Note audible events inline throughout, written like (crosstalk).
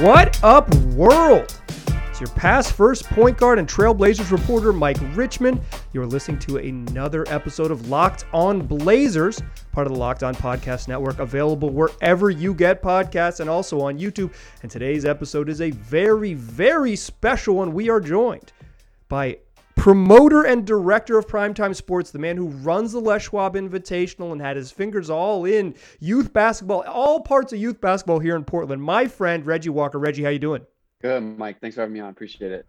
What up, world? It's your past first point guard and Trailblazers reporter, Mike Richman. You're listening to another episode of Locked On Blazers, part of the Locked On Podcast Network, available wherever you get podcasts and also on YouTube. And today's episode is a very, very special one. We are joined by promoter and director of primetime sports, the man who runs the Les Schwab Invitational and had his fingers all in youth basketball, all parts of youth basketball here in Portland. My friend Reggie Walker. Reggie, how you doing? Good, Mike. Thanks for having me on. Appreciate it.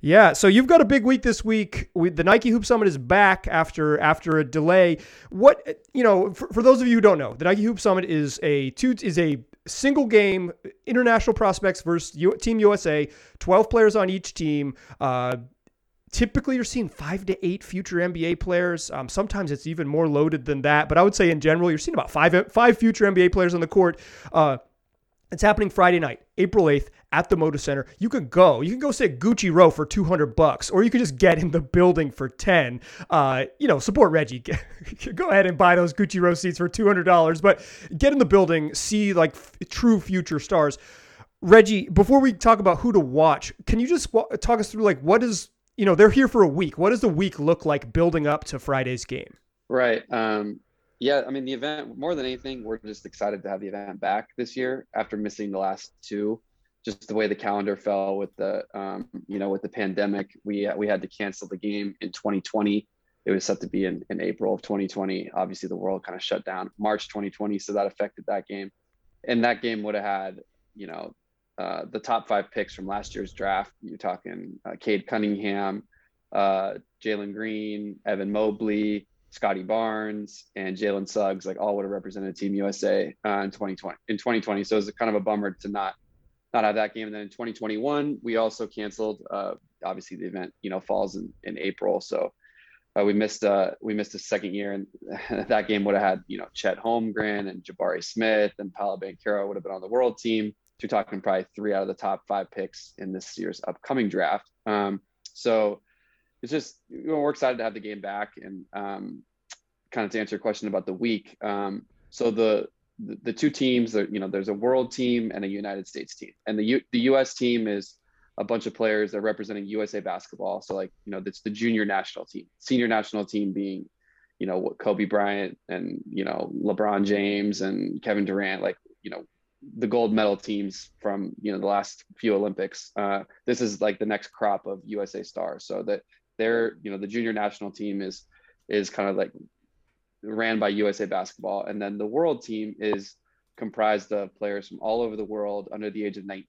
Yeah, so you've got a big week this week. We, the Nike Hoop Summit is back after after a delay. What you know, for, for those of you who don't know, the Nike Hoop Summit is a two is a single game international prospects versus U, Team USA. Twelve players on each team. Uh, typically you're seeing five to eight future NBA players. Um, sometimes it's even more loaded than that, but I would say in general you're seeing about five five future NBA players on the court. Uh, it's happening Friday night, April 8th at the Moda Center. You can go. You can go sit Gucci Row for 200 bucks, or you can just get in the building for 10. Uh, you know, support Reggie. (laughs) go ahead and buy those Gucci Row seats for $200, but get in the building, see like f- true future stars. Reggie, before we talk about who to watch, can you just walk, talk us through like what is you know, they're here for a week. What does the week look like building up to Friday's game? Right. Um, yeah, I mean, the event, more than anything, we're just excited to have the event back this year after missing the last two. Just the way the calendar fell with the, um, you know, with the pandemic, we we had to cancel the game in 2020. It was set to be in, in April of 2020. Obviously, the world kind of shut down March 2020, so that affected that game. And that game would have had, you know, uh, the top five picks from last year's draft. You're talking uh, Cade Cunningham, uh, Jalen Green, Evan Mobley, Scotty Barnes, and Jalen Suggs. Like all would have represented Team USA uh, in 2020. In 2020, so it's kind of a bummer to not not have that game. And then in 2021, we also canceled. Uh, obviously, the event you know falls in, in April, so. Uh, we missed uh, we missed a second year, and (laughs) that game would have had you know Chet Holmgren and Jabari Smith and Paolo Banchero would have been on the world team you're talking probably three out of the top five picks in this year's upcoming draft. Um, so it's just you know, we're excited to have the game back and um, kind of to answer your question about the week. Um, so the, the, the two teams that you know there's a world team and a United States team, and the U, the U.S. team is a bunch of players that are representing USA basketball. So like you know it's the junior national team, senior national team being you know what Kobe Bryant and you know LeBron James and Kevin Durant like you know the gold medal teams from you know the last few Olympics. Uh, this is like the next crop of USA stars. So that they're you know the junior national team is is kind of like ran by USA Basketball, and then the world team is comprised of players from all over the world under the age of 19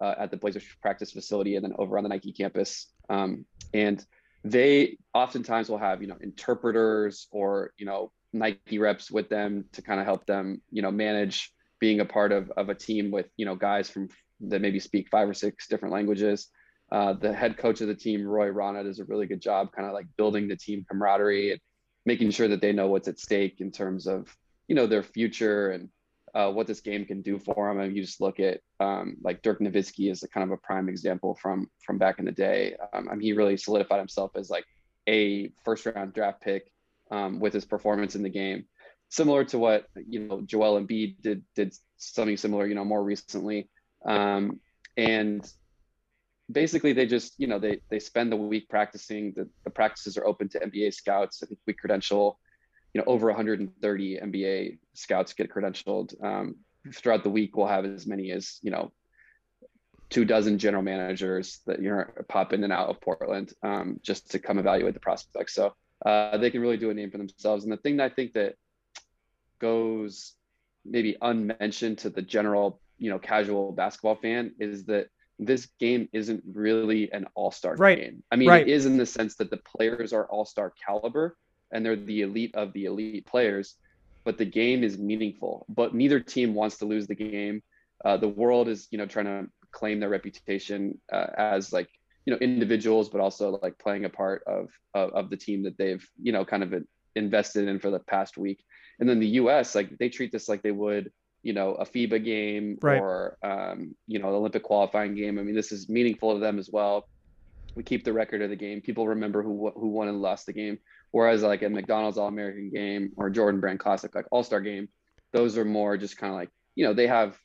uh, at the Blazers practice facility, and then over on the Nike campus. Um, and they oftentimes will have you know interpreters or you know Nike reps with them to kind of help them you know manage being a part of, of a team with you know guys from that maybe speak five or six different languages. Uh, the head coach of the team, Roy Rana, does a really good job, kind of like building the team camaraderie and making sure that they know what's at stake in terms of you know their future and uh, what this game can do for them. And you just look at um, like Dirk Nowitzki is a kind of a prime example from from back in the day. Um, I mean, he really solidified himself as like a first round draft pick um, with his performance in the game similar to what you know Joel Embiid did did something similar, you know, more recently. Um, and basically they just you know they they spend the week practicing. The, the practices are open to nba scouts. I think we credential you know over 130 nba scouts get credentialed. Um, throughout the week we'll have as many as you know two dozen general managers that you know pop in and out of portland um, just to come evaluate the prospects. So uh, they can really do a name for themselves. And the thing that i think that goes maybe unmentioned to the general, you know, casual basketball fan is that this game isn't really an all-star right. game. I mean, right. it is in the sense that the players are all-star caliber and they're the elite of the elite players, but the game is meaningful. But neither team wants to lose the game. Uh, the world is, you know, trying to claim their reputation uh, as like, you know, individuals, but also like playing a part of, of of the team that they've, you know, kind of invested in for the past week. And then the U.S. like they treat this like they would, you know, a FIBA game right. or um, you know, an Olympic qualifying game. I mean, this is meaningful to them as well. We keep the record of the game. People remember who who won and lost the game. Whereas like a McDonald's All American game or Jordan Brand Classic, like All Star game, those are more just kind of like you know they have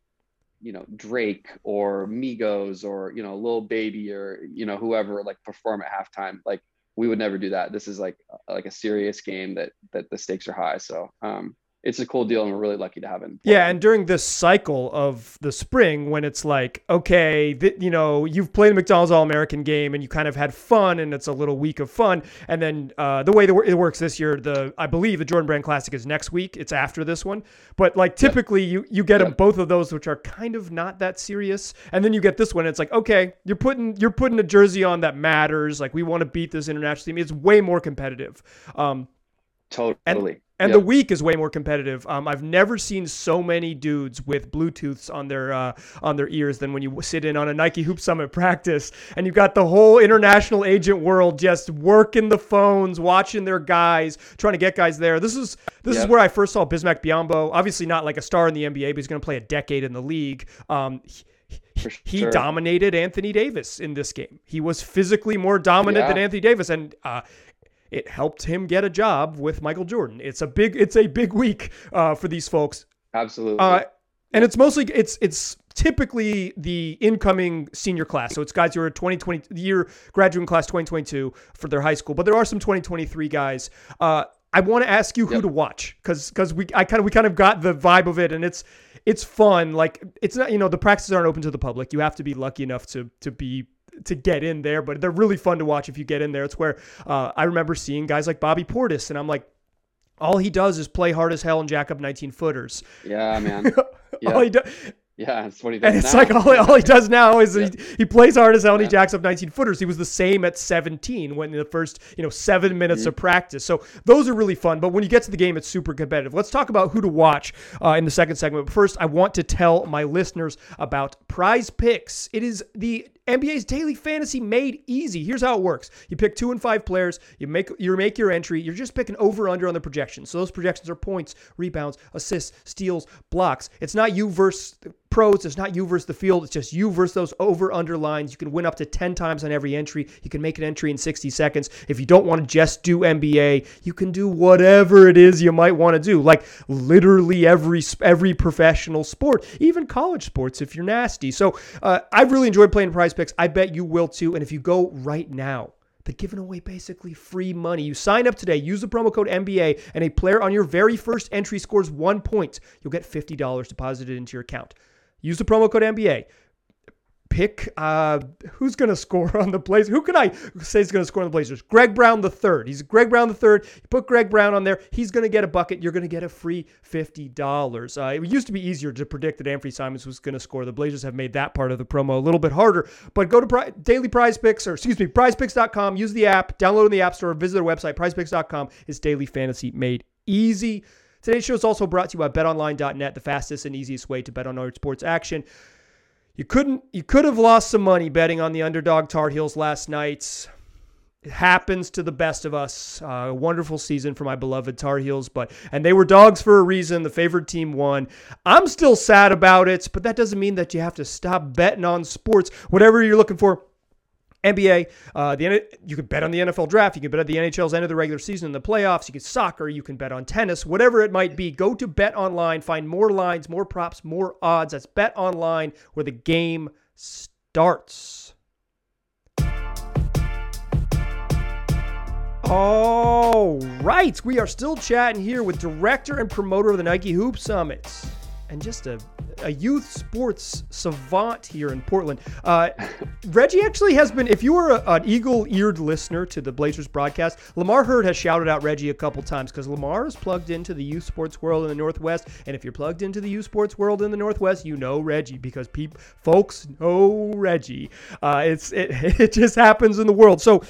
you know Drake or Migos or you know Lil Baby or you know whoever like perform at halftime. Like we would never do that. This is like like a serious game that that the stakes are high. So um, it's a cool deal, and we're really lucky to have him. Yeah, and during this cycle of the spring, when it's like, okay, th- you know, you've played a McDonald's All American game, and you kind of had fun, and it's a little week of fun, and then uh, the way that it works this year, the I believe the Jordan Brand Classic is next week. It's after this one, but like typically you you get them both of those, which are kind of not that serious, and then you get this one. it's like, okay, you're putting you're putting a jersey on that matters. Like we want to beat this international team. It's way more competitive. Um, Totally. And, and yep. the week is way more competitive. Um, I've never seen so many dudes with Bluetooths on their uh, on their ears than when you sit in on a Nike Hoop Summit (laughs) practice, and you've got the whole international agent world just working the phones, watching their guys, trying to get guys there. This is this yep. is where I first saw Bismack Biyombo. Obviously, not like a star in the NBA, but he's going to play a decade in the league. Um, he, he sure. dominated Anthony Davis in this game. He was physically more dominant yeah. than Anthony Davis, and uh, it helped him get a job with Michael Jordan. It's a big it's a big week uh, for these folks. Absolutely. Uh, and it's mostly it's it's typically the incoming senior class. So it's guys who are 2020 year graduating class 2022 for their high school, but there are some 2023 guys. Uh, I want to ask you who to watch because because we I kind of we kind of got the vibe of it and it's it's fun. Like it's not you know the practices aren't open to the public. You have to be lucky enough to to be to get in there, but they're really fun to watch if you get in there. It's where uh, I remember seeing guys like Bobby Portis, and I'm like, all he does is play hard as hell and jack up 19 footers. Yeah, man. (laughs) Yeah. all he does. Yeah, that's what he does. And it's now. like all, all he does now is yeah. he, he plays hard as hell and he jacks up 19 footers. He was the same at 17 when the first, you know, seven minutes mm-hmm. of practice. So those are really fun. But when you get to the game, it's super competitive. Let's talk about who to watch uh, in the second segment. But first, I want to tell my listeners about Prize Picks. It is the NBA's daily fantasy made easy. Here's how it works. You pick two and five players, you make you make your entry, you're just picking over under on the projections. So those projections are points, rebounds, assists, steals, blocks. It's not you versus pros. It's not you versus the field. It's just you versus those over under lines. You can win up to 10 times on every entry. You can make an entry in 60 seconds. If you don't want to just do NBA, you can do whatever it is you might want to do. Like literally every every professional sport, even college sports if you're nasty. So uh, I've really enjoyed playing prize picks. I bet you will too. And if you go right now, they're giving away basically free money. You sign up today, use the promo code NBA, and a player on your very first entry scores one point. You'll get $50 deposited into your account. Use the promo code NBA. Pick uh, who's going (laughs) to score on the Blazers. Who can I say is going to score on the Blazers? Greg Brown the third. He's Greg Brown the third. Put Greg Brown on there. He's going to get a bucket. You're going to get a free fifty dollars. Uh, it used to be easier to predict that Anfernee Simons was going to score. The Blazers have made that part of the promo a little bit harder. But go to Pri- Daily Prize Picks or excuse me, PrizePicks.com. Use the app. Download in the App Store. Visit their website. PrizePicks.com is daily fantasy made easy. Today's show is also brought to you by betonline.net, the fastest and easiest way to bet on all your sports action. You couldn't you could have lost some money betting on the underdog Tar Heels last night. It happens to the best of us. Uh, a wonderful season for my beloved Tar Heels, but and they were dogs for a reason. The favored team won. I'm still sad about it, but that doesn't mean that you have to stop betting on sports. Whatever you're looking for, NBA, uh, the you can bet on the NFL draft, you can bet on the NHL's end of the regular season and the playoffs, you can soccer, you can bet on tennis, whatever it might be. Go to Bet Online, find more lines, more props, more odds. That's Bet Online, where the game starts. All right, we are still chatting here with director and promoter of the Nike Hoop Summits and just a, a youth sports savant here in Portland. Uh, Reggie actually has been, if you were a, an eagle eared listener to the Blazers broadcast, Lamar Hurd has shouted out Reggie a couple times because Lamar is plugged into the youth sports world in the Northwest. And if you're plugged into the youth sports world in the Northwest, you know Reggie because peop, folks know Reggie. Uh, it's it, (laughs) it just happens in the world. So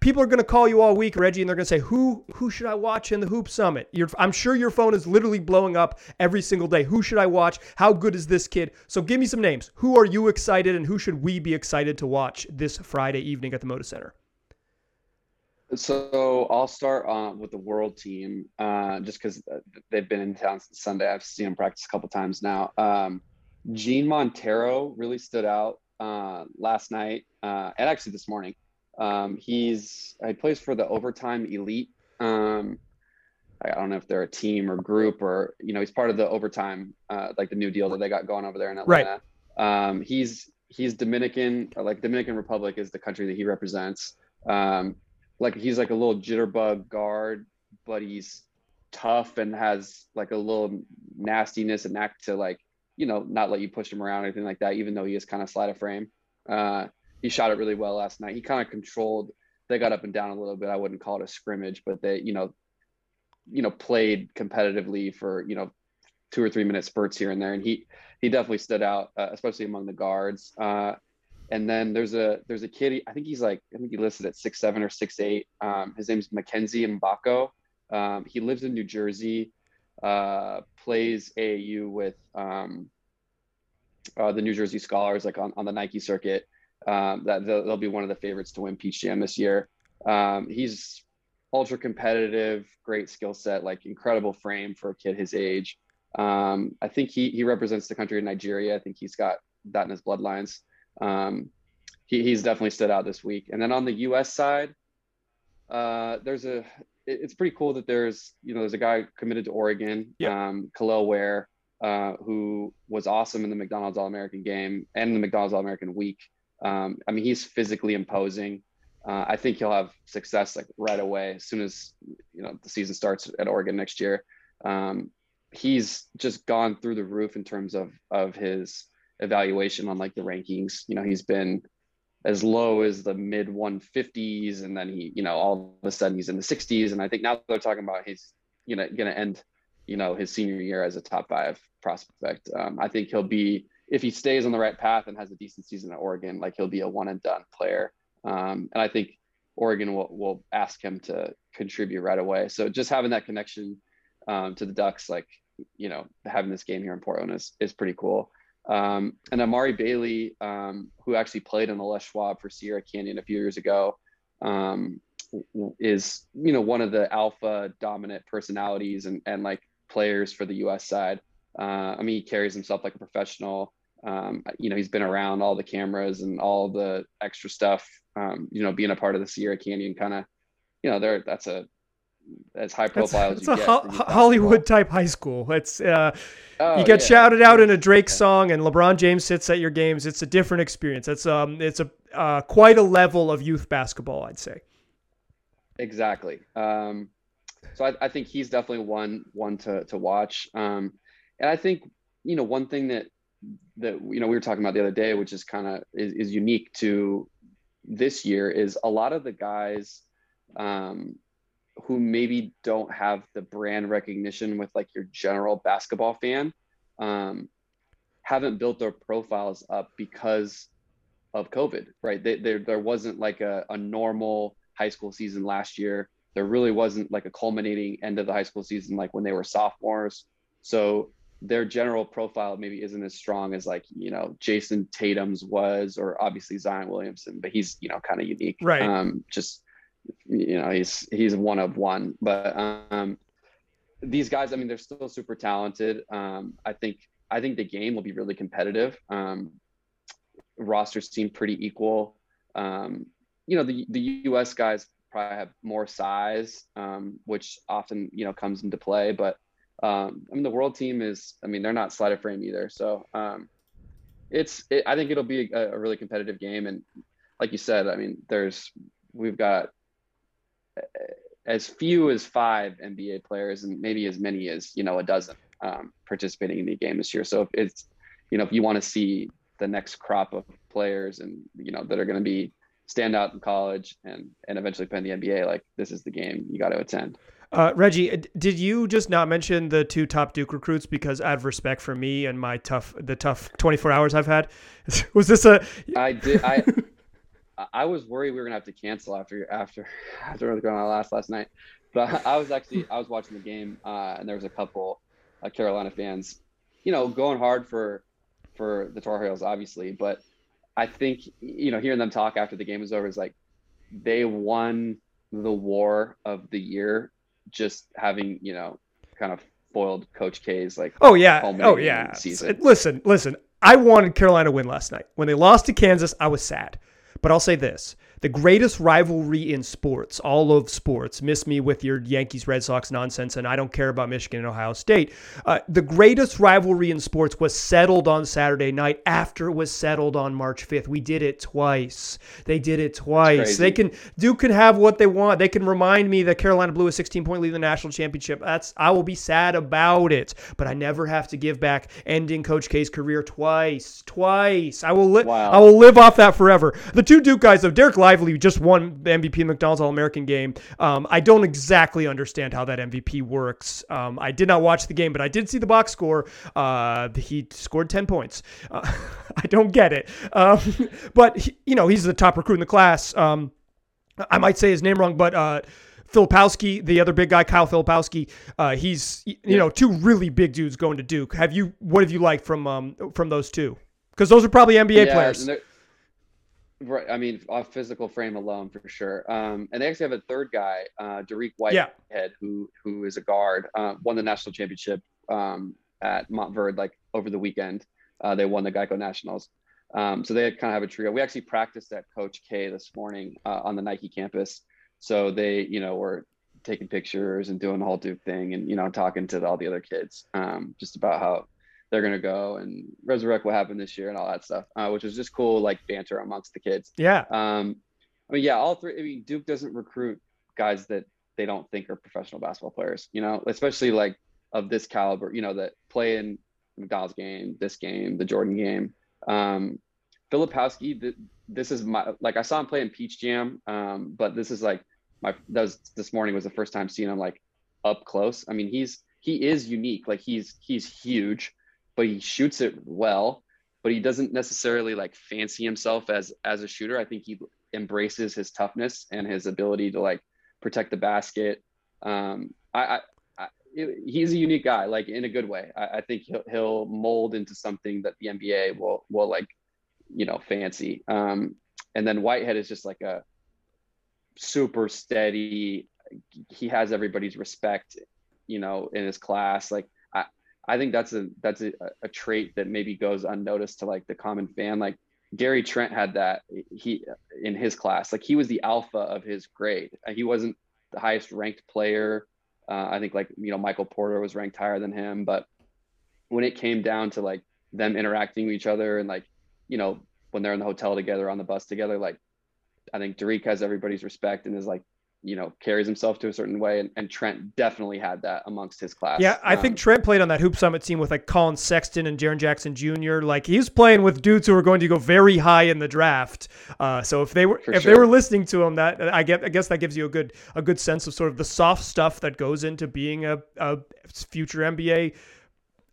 people are going to call you all week, Reggie, and they're going to say, "Who who should I watch in the Hoop Summit?" You're, I'm sure your phone is literally blowing up every single day. Who should I watch? How good is this kid? So give me some names. Who are you excited, and who should we be excited to watch this Friday evening at the Moda Center? So I'll start uh, with the World Team, uh, just because uh, they've been in town since Sunday. I've seen them practice a couple times now. Um, Jean Montero really stood out uh, last night uh, and actually this morning. Um, he's he plays for the overtime elite. Um, I don't know if they're a team or group or you know he's part of the overtime uh, like the new deal that they got going over there in Atlanta. Right. Um, he's he's Dominican like Dominican Republic is the country that he represents. Um, like he's like a little jitterbug guard, but he's tough and has like a little nastiness and act to like you know not let you push him around or anything like that. Even though he is kind of slight of frame, uh, he shot it really well last night. He kind of controlled. They got up and down a little bit. I wouldn't call it a scrimmage, but they you know you know played competitively for you know two or three minute spurts here and there, and he he definitely stood out, uh, especially among the guards. Uh, and then there's a there's a kid. I think he's like I think he listed at six seven or six eight. Um, his name's Mackenzie Mgbako. Um, he lives in New Jersey. Uh, plays AAU with um, uh, the New Jersey Scholars, like on, on the Nike circuit. Um, that they'll, they'll, be one of the favorites to win Peach Jam this year. Um, he's ultra competitive, great skill set, like incredible frame for a kid his age. Um, I think he he represents the country of Nigeria. I think he's got that in his bloodlines. Um, he, he's definitely stood out this week. And then on the U.S. side, uh, there's a it, it's pretty cool that there's you know there's a guy committed to Oregon, yep. um, Kel'el Ware, uh, who was awesome in the McDonald's All American game and the McDonald's All American week. Um, I mean, he's physically imposing. Uh, I think he'll have success like right away as soon as you know the season starts at Oregon next year. Um, he's just gone through the roof in terms of of his evaluation on like the rankings. You know, he's been as low as the mid 150s, and then he, you know, all of a sudden he's in the 60s, and I think now they're talking about he's you know going to end, you know, his senior year as a top five prospect. Um, I think he'll be if he stays on the right path and has a decent season at Oregon, like he'll be a one and done player. Um, and I think Oregon will, will ask him to contribute right away. So just having that connection um, to the Ducks, like, you know, having this game here in Portland is, is pretty cool. Um, and Amari Bailey, um, who actually played in the Les Schwab for Sierra Canyon a few years ago, um, is, you know, one of the alpha dominant personalities and, and like players for the US side. Uh, I mean, he carries himself like a professional. Um, you know, he's been around all the cameras and all the extra stuff. Um, you know, being a part of the Sierra Canyon kind of, you know, there that's a as high profile that's, (laughs) as you it's get. a ho- Hollywood type high school. It's uh, oh, you get yeah. shouted out in a Drake song, and LeBron James sits at your games. It's a different experience. It's um, it's a uh, quite a level of youth basketball, I'd say. Exactly. Um, so I, I think he's definitely one one to to watch. Um, and I think you know one thing that that you know we were talking about the other day, which is kind of is, is unique to this year, is a lot of the guys um, who maybe don't have the brand recognition with like your general basketball fan um, haven't built their profiles up because of COVID, right? They, there, there wasn't like a, a normal high school season last year. There really wasn't like a culminating end of the high school season, like when they were sophomores. So their general profile maybe isn't as strong as like, you know, Jayson Tatum's was, or obviously Zion Williamson, but he's, you know, kind of unique. Right. Um, just you know he's he's one of one but um these guys i mean they're still super talented um i think i think the game will be really competitive um rosters seem pretty equal um you know the the us guys probably have more size um which often you know comes into play but um i mean the world team is i mean they're not sleight of frame either so um it's it, i think it'll be a, a really competitive game and like you said i mean there's we've got as few as five NBA players and maybe as many as you know a dozen um, participating in the game this year. So if it's you know if you want to see the next crop of players and you know that are going to be stand out in college and and eventually play in the NBA, like this is the game you got to attend. Uh, Reggie, did you just not mention the two top Duke recruits because out of respect for me and my tough the tough 24 hours I've had? (laughs) Was this a? I did. I (laughs) I was worried we were gonna have to cancel after after (laughs) after going on last last night. But I was actually I was watching the game uh, and there was a couple uh, Carolina fans, you know, going hard for for the Tar Heels, obviously. But I think you know hearing them talk after the game was over is like they won the war of the year, just having you know kind of foiled Coach K's like oh yeah oh yeah season. Listen listen, I wanted Carolina to win last night when they lost to Kansas. I was sad. But I'll say this the greatest rivalry in sports, all of sports. Miss me with your Yankees Red Sox nonsense, and I don't care about Michigan and Ohio State. Uh, the greatest rivalry in sports was settled on Saturday night after it was settled on March 5th. We did it twice. They did it twice. They can Duke can have what they want. They can remind me that Carolina blew a 16 point lead in the national championship. That's I will be sad about it, but I never have to give back ending Coach K's career twice. Twice. I will li- wow. I will live off that forever. The two Duke guys, though, Dereck Lively just won the MVP McDonald's All American game. Um, I don't exactly understand how that MVP works. Um, I did not watch the game, but I did see the box score. Uh, he scored 10 points. Uh, (laughs) I don't get it. Um, (laughs) but, he, you know, he's the top recruit in the class. Um, I might say his name wrong, but uh, Filipowski, the other big guy, Kyle Filipowski, uh, he's you know two really big dudes going to Duke. Have you what have you liked from um, from those two? Because those are probably NBA yeah, players. Right. I mean, off physical frame alone, for sure. Um, and they actually have a third guy, uh, Dariq Whitehead, yeah. who who is a guard, uh, won the national championship um, at Montverde like over the weekend. Uh, they won the Geico Nationals. Um, so they kind of have a trio. We actually practiced at Coach K this morning uh, on the Nike campus. So they, you know, were taking pictures and doing the whole Duke thing, and you know, talking to all the other kids um, just about how they're gonna go and resurrect what happened this year and all that stuff, uh, which was just cool, like banter amongst the kids. Yeah. Um, I mean, yeah, all three. I mean, Duke doesn't recruit guys that they don't think are professional basketball players. You know, especially like of this caliber. You know, that play in McDonald's game, this game, the Jordan game. Um, Filipowski, th- this is my like I saw him play in Peach Jam, um, but this is like my that was this morning was the first time seeing him like up close. I mean, he's he is unique. Like he's he's huge but he shoots it well. But he doesn't necessarily like fancy himself as as a shooter. I think he embraces his toughness and his ability to like protect the basket. Um, I, I, he's a unique guy, like in a good way. I, I, think he'll he'll mold into something that the NBA will will like, you know, fancy. Um, and then Whitehead is just like a super steady. He has everybody's respect, you know, in his class. Like I think that's a that's a, a trait that maybe goes unnoticed to like the common fan. Like Gary Trent had that he in his class. Like he was the alpha of his grade. He wasn't the highest ranked player. Uh, I think like you know Michael Porter was ranked higher than him, but when it came down to like them interacting with each other and like you know when they're in the hotel together on the bus together, like I think Dariq has everybody's respect and is like you know carries himself to a certain way and, and Trent definitely had that amongst his class. Yeah, I um, think Trent played on that Hoop Summit team with like Collin Sexton and Jaren Jackson Jr. Like he's playing with dudes who are going to go very high in the draft. Uh, so if they were if sure. they were listening to him, that I get I guess that gives you a good a good sense of sort of the soft stuff that goes into being a, a future NBA.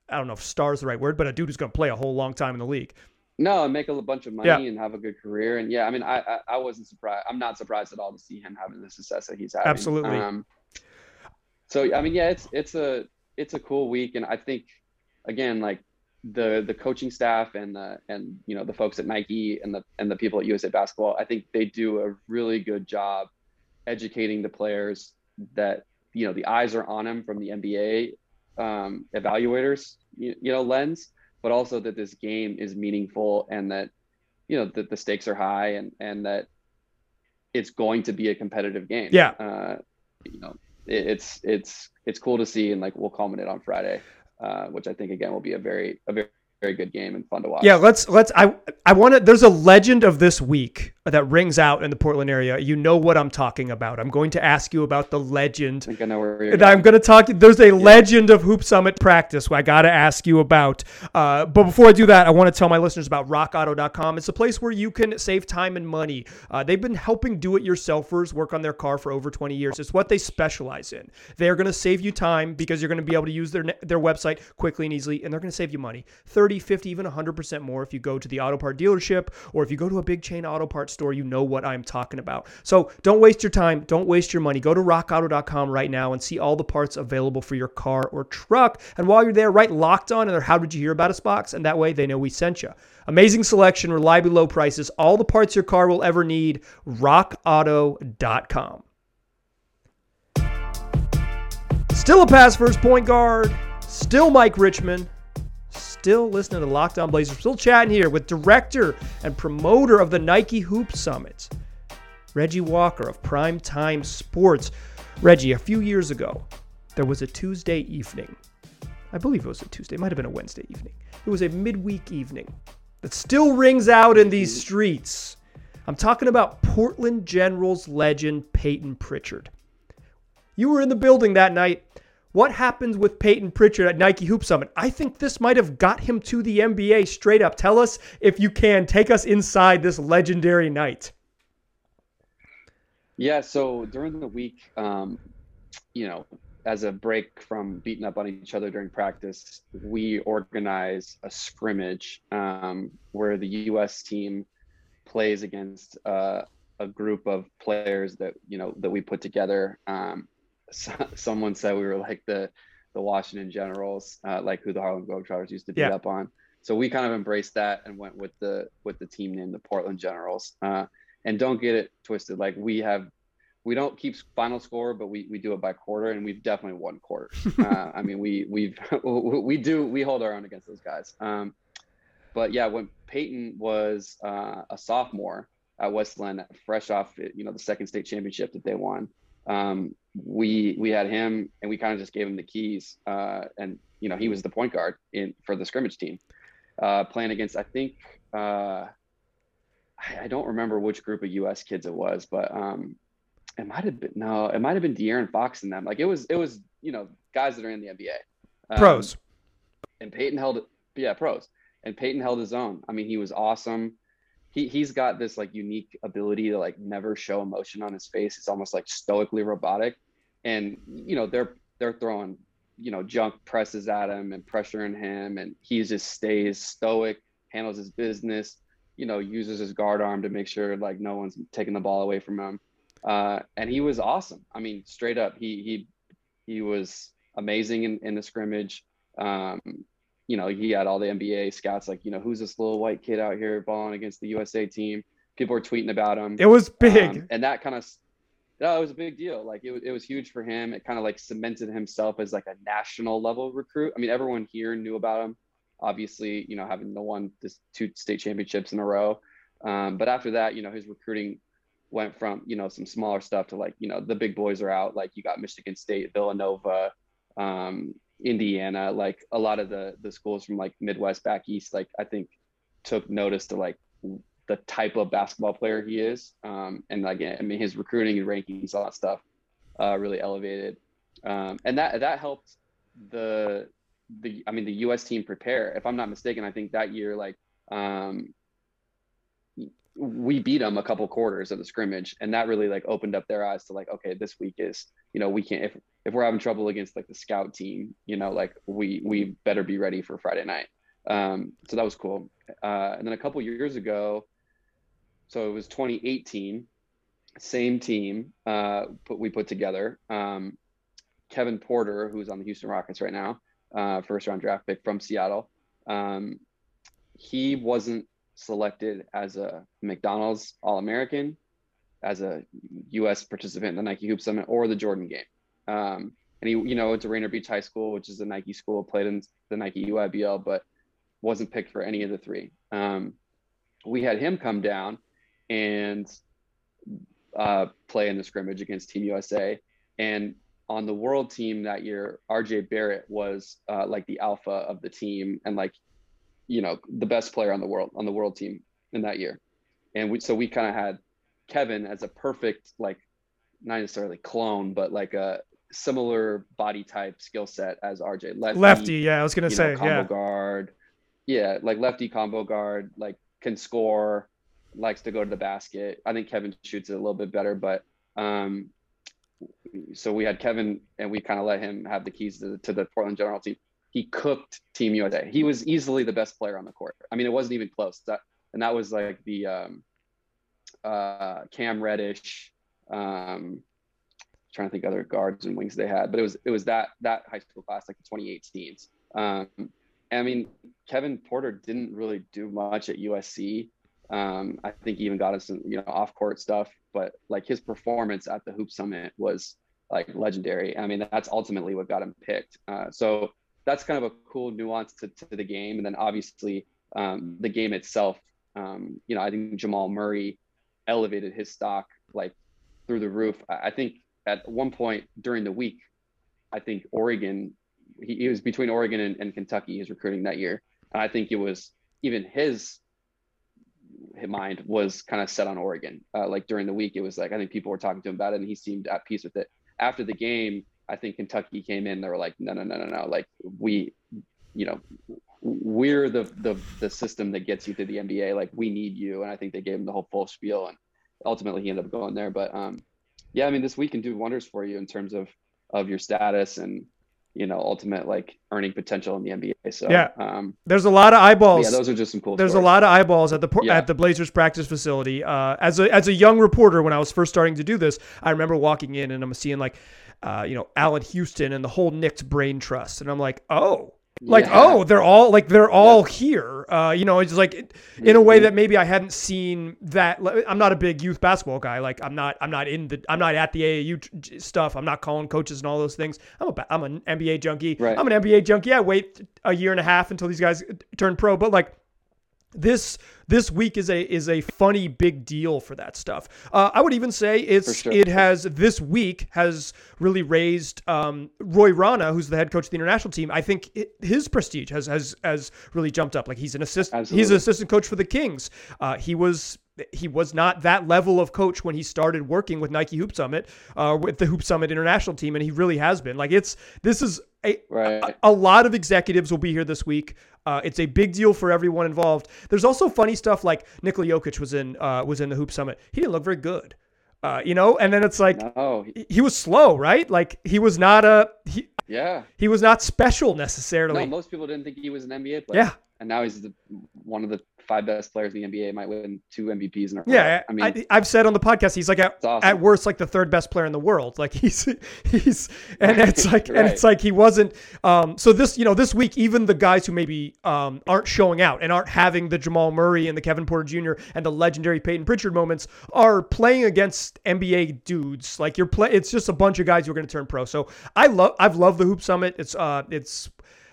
I don't know if star is the right word, but a dude who's going to play a whole long time in the league. No, and make a bunch of money yeah. and have a good career. And yeah, I mean, I, I, I wasn't surprised. I'm not surprised at all to see him having the success that he's having. Absolutely. Um, so I mean, yeah, it's it's a it's a cool week, and I think again, like the the coaching staff and the and you know the folks at Nike and the and the people at USA Basketball, I think they do a really good job educating the players that you know the eyes are on them from the NBA um, evaluators, you, you know, lens but also that this game is meaningful and that you know that the stakes are high and and that it's going to be a competitive game. Yeah. Uh, you know, it, it's it's it's cool to see, and like we'll culminate on Friday, uh, which I think again will be a very a very very good game and fun to watch. Yeah, let's let's I I want to there's a legend of this week that rings out in the Portland area. You know what I'm talking about. I'm going to ask you about the legend. I think I know where you're and going. I'm going to talk there's a yeah. legend of Hoop Summit practice I got to ask you about. Uh, but before I do that, I want to tell my listeners about rockauto.com. It's a place where you can save time and money. Uh, they've been helping do-it-yourselfers work on their car for over 20 years. It's what they specialize in. They're going to save you time because you're going to be able to use their their website quickly and easily and they're going to save you money. 30 30, 50, even 100% more if you go to the auto part dealership or if you go to a big chain auto parts store, you know what I'm talking about. So don't waste your time. Don't waste your money. Go to rockauto.com right now and see all the parts available for your car or truck. And while you're there, write locked on in their How Did You Hear About Us box. And that way they know we sent you. Amazing selection, reliably low prices, all the parts your car will ever need. RockAuto.com. Still a pass first point guard. Still Mike Richman still listening to Locked On Blazers, still chatting here with director and promoter of the Nike Hoop Summit, Reggie Walker of Prime Time Sports. Reggie, a few years ago, there was a Tuesday evening. I believe it was a Tuesday, it might have been a Wednesday evening. It was a midweek evening that still rings out in these mm-hmm. streets. I'm talking about Portland Generals legend Payton Pritchard. You were in the building that night. What happens with Payton Pritchard at Nike Hoop Summit? I think this might have got him to the NBA straight up. Tell us if you can. Take us inside this legendary night. Yeah, so during the week, um, you know, as a break from beating up on each other during practice, we organize a scrimmage um, where the U.S. team plays against uh, a group of players that you know that we put together. Um, so, someone said we were like the the Washington Generals, uh, like who the Harlem Globetrotters used to beat yeah. up on. So we kind of embraced that and went with the with the team name, the Portland Generals. Uh, and don't get it twisted. Like we have we don't keep final score, but we, we do it by quarter, and we've definitely won quarters. (laughs) uh, I mean, we we've (laughs) we do we hold our own against those guys. Um, but yeah, when Payton was uh, a sophomore at West Linn, fresh off you know the second state championship that they won, um, we we had him, and we kind of just gave him the keys, uh, and you know he was the point guard in for the scrimmage team, uh, playing against I think. Uh, I don't remember which group of U.S. kids it was, but um, it might have been no, it might have been De'Aaron Fox in them. Like it was, it was you know guys that are in the NBA, um, pros, and Payton held it. Yeah, pros, and Payton held his own. I mean, he was awesome. He he's got this like unique ability to like never show emotion on his face. It's almost like stoically robotic, and you know they're they're throwing you know junk presses at him and pressuring him, and he just stays stoic, handles his business. You know, uses his guard arm to make sure like no one's taking the ball away from him uh, and he was awesome. I mean, straight up, he he he was amazing in, in the scrimmage. Um, you know, he had all the NBA scouts like, you know, who's this little white kid out here balling against the USA team? People were tweeting about him. It was big, um, and that kind of no, it was a big deal. Like it, it was huge for him. It kind of like cemented himself as like a national level recruit. I mean, everyone here knew about him. Obviously, you know, having the one this two state championships in a row. Um, but after that, you know, his recruiting went from you know some smaller stuff to like you know the big boys are out like you got michigan state villanova um, indiana like a lot of the the schools from like midwest back east like i think took notice to like the type of basketball player he is. Um, and like i mean his recruiting and rankings all that stuff uh, really elevated. Um, and that that helped the the i mean the us team prepare. If i'm not mistaken i think that year like um, we beat them a couple quarters of the scrimmage and that really like opened up their eyes to like okay this week is you know we can't if if we're having trouble against like the scout team you know like we we better be ready for friday night. Um so that was cool. Uh and then a couple years ago so it was 2018 same team uh put we put together um kevin porter who's on the houston rockets right now uh first round draft pick from seattle um he wasn't selected as a McDonald's All American, as a U.S. participant in the Nike Hoop Summit or the Jordan Game. Um, and he, you know, went to Rainier Beach High School, which is a Nike school, played in the Nike EYBL, but wasn't picked for any of the three. Um, we had him come down and uh, play in the scrimmage against Team USA. And on the world team that year, RJ Barrett was uh, like the alpha of the team and like you know, the best player on the world on the world team in that year. And we so we kind of had Kevin as a perfect like not necessarily clone, but like a similar body type skill set as RJ. Lefty, lefty yeah, I was gonna say, know, combo yeah. guard, yeah, like lefty combo guard, like can score, likes to go to the basket. I think Kevin shoots it a little bit better, but um, so we had Kevin and we kind of let him have the keys to the, to the Portland General team he cooked Team USA. He was easily the best player on the court. I mean, it wasn't even close. That and that was like the um, uh, Cam Reddish. Um, trying to think other guards and wings they had, but it was it was that that high school class like the 2018s. Um, I mean, Kevin Porter didn't really do much at USC. Um, I think he even got us some you know off court stuff, but like his performance at the Hoop Summit was like legendary. I mean, that's ultimately what got him picked. Uh, so that's kind of a cool nuance to, to the game. And then obviously um, the game itself, um, you know, I think Jamal Murray elevated his stock like through the roof. I think at one point during the week, I think Oregon, he, he was between Oregon and, and Kentucky, his recruiting that year. And I think it was even his mind was kind of set on Oregon. Uh, like during the week, it was like I think people were talking to him about it, and he seemed at peace with it. After the game, I think Kentucky came in. They were like, no, no, no, no, no. Like we, you know, we're the the the system that gets you to the NBA. Like we need you, and I think they gave him the whole full spiel, and ultimately he ended up going there. But um, yeah, I mean, this week can do wonders for you in terms of of your status and you know ultimate like earning potential in the NBA. So yeah, um, there's a lot of eyeballs. Yeah, those are just some cool. There's stories. a lot of eyeballs at the Yeah. at the Blazers practice facility. Uh, as a as a young reporter, when I was first starting to do this, I remember walking in and I'm seeing like, uh, you know, Allan Houston and the whole Knicks brain trust, and I'm like, oh. Like Yeah. oh they're all like they're all here. Uh you know it's like in a Mm-hmm. way that maybe I hadn't seen that I'm not a big youth basketball guy. Like I'm not I'm not in the I'm not at the AAU stuff. I'm not calling coaches and all those things. I'm a I'm an NBA junkie. Right. I'm an NBA junkie. I wait a year and a half until these guys turn pro. But like this this week is a is a funny big deal for that stuff. Uh, I would even say it's sure. it has this week has really raised um, Roy Rana, who's the head coach of the international team. I think it, his prestige has has has really jumped up. Like he's an assistant he's an assistant coach for the Kings. Uh, he was he was not that level of coach when he started working with Nike Hoop Summit, uh, with the Hoop Summit international team, and he really has been. Like it's this is a Right. a, a lot of executives will be here this week. Uh, it's a big deal for everyone involved. There's also funny stuff like Nikola Jokic was in uh, was in the Hoop Summit. He didn't look very good, uh, you know. And then it's like No. he- he was slow, right? Like he was not a he, Yeah. he was not special necessarily. No, most people didn't think he was an NBA player. yeah, And now he's the, one of the five best players in the NBA. Might win two MVPs in a row. yeah. I mean, I, I've said on the podcast he's like at, awesome. at worst like the third best player in the world. Like he's (laughs) he's and Right, it's like and it's like he wasn't. Um, so this you know this week even the guys who maybe um, aren't showing out and aren't having the Jamal Murray and the Kevin Porter Jr. and the legendary Payton Pritchard moments are playing against NBA dudes. Like you're play. It's just a bunch of guys who are going to turn pro. So I love I've loved the Hoop Summit. It's uh it's.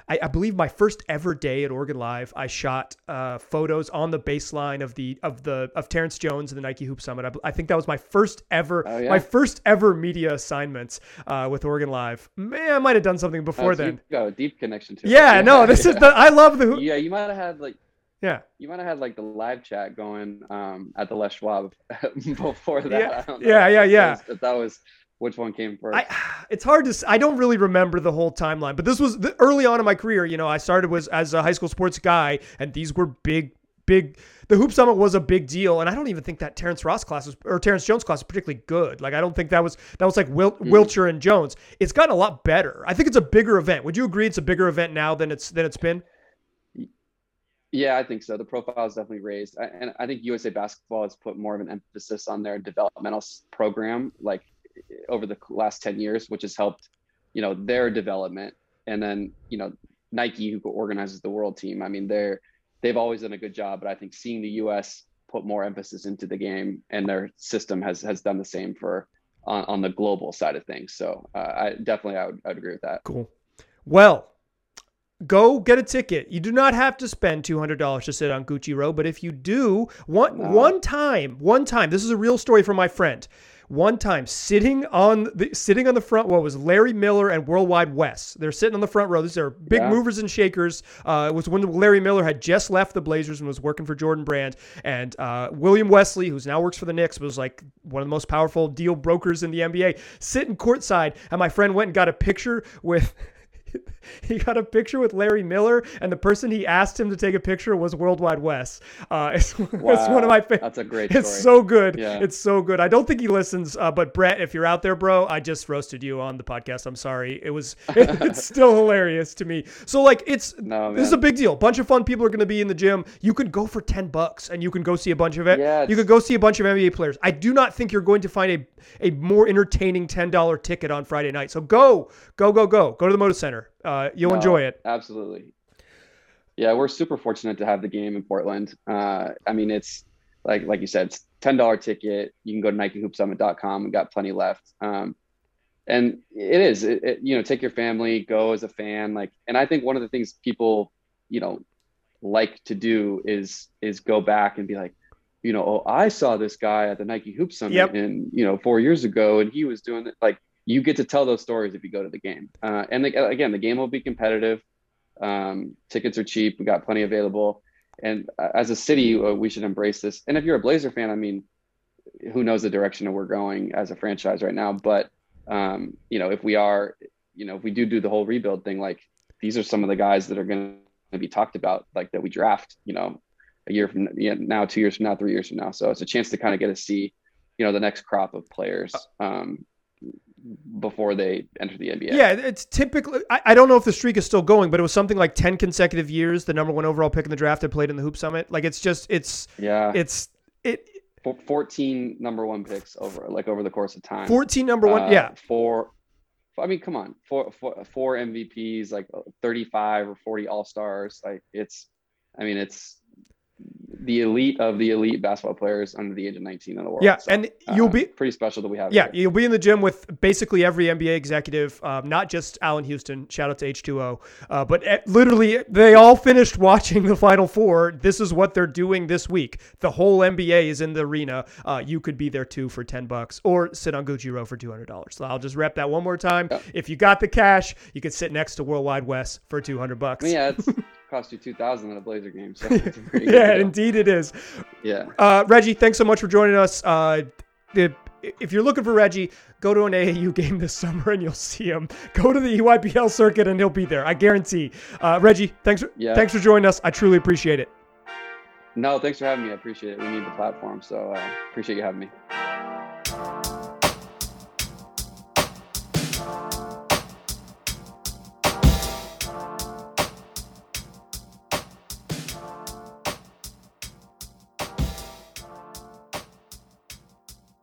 I, I believe my first ever day at Oregon Live, I shot uh, photos on the baseline of the of the of Terrence Jones and the Nike Hoop Summit. I, I think that was my first ever Oh, yeah? my first ever media assignments uh, with Oregon Live. Man, I might have done something Oh, before so then. you got a deep connection to it. Yeah, no, this is the I love the hoop. Yeah, you might have had like Yeah, you might have had like the live chat going um, at the Les Schwab (laughs) before that. Yeah, I don't know yeah, yeah, if that was- that was which one came first. I (sighs) it's hard to I don't really remember the whole timeline, but this was the, early on in my career. You know, I started was as a high school sports guy, and these were big, big. The Hoop Summit was a big deal, and I don't even think that Terrence Ross class was, or Terrence Jones class was particularly good. Like I don't think that was that was like Wil, Mm. Wilcher and Jones. It's gotten a lot better. I think it's a bigger event. Would you agree? It's a bigger event now than it's than it's been. Yeah, I think so. The profile is definitely raised, I- and I think USA Basketball has put more of an emphasis on their developmental program, like over the last ten years, which has helped, you know, their development. And then, you know, Nike, who organizes the World Team, I mean, they're they've always done a good job, but I think seeing the U.S. put more emphasis into the game and their system has has done the same for on, on the global side of things. So uh, I definitely I would, I would agree with that. Cool. Well, go get a ticket. You do not have to spend two hundred dollars to sit on Gucci Row, but if you do, one one time, one time, this is a real story from my friend. One time, sitting on the sitting on the front row was Larry Miller and World Wide Wes. They're sitting on the front row. These are big Yeah. movers and shakers. Uh, it was when Larry Miller had just left the Blazers and was working for Jordan Brand. And uh, William Wesley, who's now works for the Knicks, was like one of the most powerful deal brokers in the NBA, sitting courtside. And my friend went and got a picture with. (laughs) he got a picture with Larry Miller, and the person he asked him to take a picture was World Wide Wes. Uh, (laughs) it's, it's one of my favorites. That's a great Story. It's so good. Yeah. It's so good. I don't think he listens, uh, but Brett, if you're out there, bro, I just roasted you on the podcast. I'm sorry. It was. (laughs) it's still hilarious to me. So like, it's No, this is a big deal. A bunch of fun people are going to be in the gym. You could go for ten bucks, and you can go see a bunch of it. Yeah, you could go see a bunch of NBA players. I do not think you're going to find a a more entertaining ten dollar ticket on Friday night. So go, go, go, go, go to the Moda Center. Uh, you'll No, enjoy it. Absolutely. Yeah, we're super fortunate to have the game in Portland. Uh, I mean, it's like like you said, it's ten dollar ticket. You can go to NikeHoopSummit.com. We got plenty left. Um, and it is, it, it, you know, take your family, go as a fan. Like, and I think one of the things people, you know, like to do is is go back and be like, you know, oh, I saw this guy at the Nike Hoop Summit Yep. and you know four years ago, and he was doing it. Like you get to tell those stories if you go to the game. Uh, and the, again, the game will be competitive. Um, tickets are cheap. We got plenty available. And uh, as a city, uh, we should embrace this. And if you're a Blazer fan, I mean, who knows the direction that we're going as a franchise right now? But um, you know, if we are, you know, if we do do the whole rebuild thing, like these are some of the guys that are going to be talked about, like that we draft. You know, a year from now, two years from now, three years from now. So it's a chance to kind of get to see, you know, the next crop of players. Um, before they enter the NBA. Yeah, it's typically. I, I don't know if the streak is still going, but it was something like ten consecutive years. The number one overall pick in the draft had played in the Hoop Summit. Like it's just it's Yeah. it's it 14 number one picks over like over the course of time. fourteen number one. Uh, yeah, Four. I mean, come on. Four, four, four MVPs, like 35 or 40 All Stars. Like it's, I mean, it's the elite of the elite basketball players under the age of 19 in the world. yeah, So, and you'll um, be pretty special that we have. Yeah, here. you'll be in the gym with basically every NBA executive, um, not just Allan Houston. Shout out to H2O. Uh, but eh, literally, they all finished (laughs) watching the Final Four. This is what they're doing this week. The whole NBA is in the arena. Uh, you could be there too for 10 bucks or sit on Gucci Row for $200. So I'll just rep that one more time. Yeah. If you got the cash, you could sit next to World Wide Wes for 200 bucks. Yeah, it's (laughs) cost you 2000 in a Blazer game. So (laughs) yeah, indeed it is. Yeah. Uh, Reggie, thanks so much for joining us. Uh, the, if you're looking for Reggie, go to an AAU game this (laughs) summer and you'll see him. Go to the EYBL circuit and he'll be there. I guarantee. Uh, Reggie, thanks for, Yeah. thanks for joining us. I truly appreciate it. No, thanks for having me. I appreciate it. We need the platform. So uh, appreciate you having me.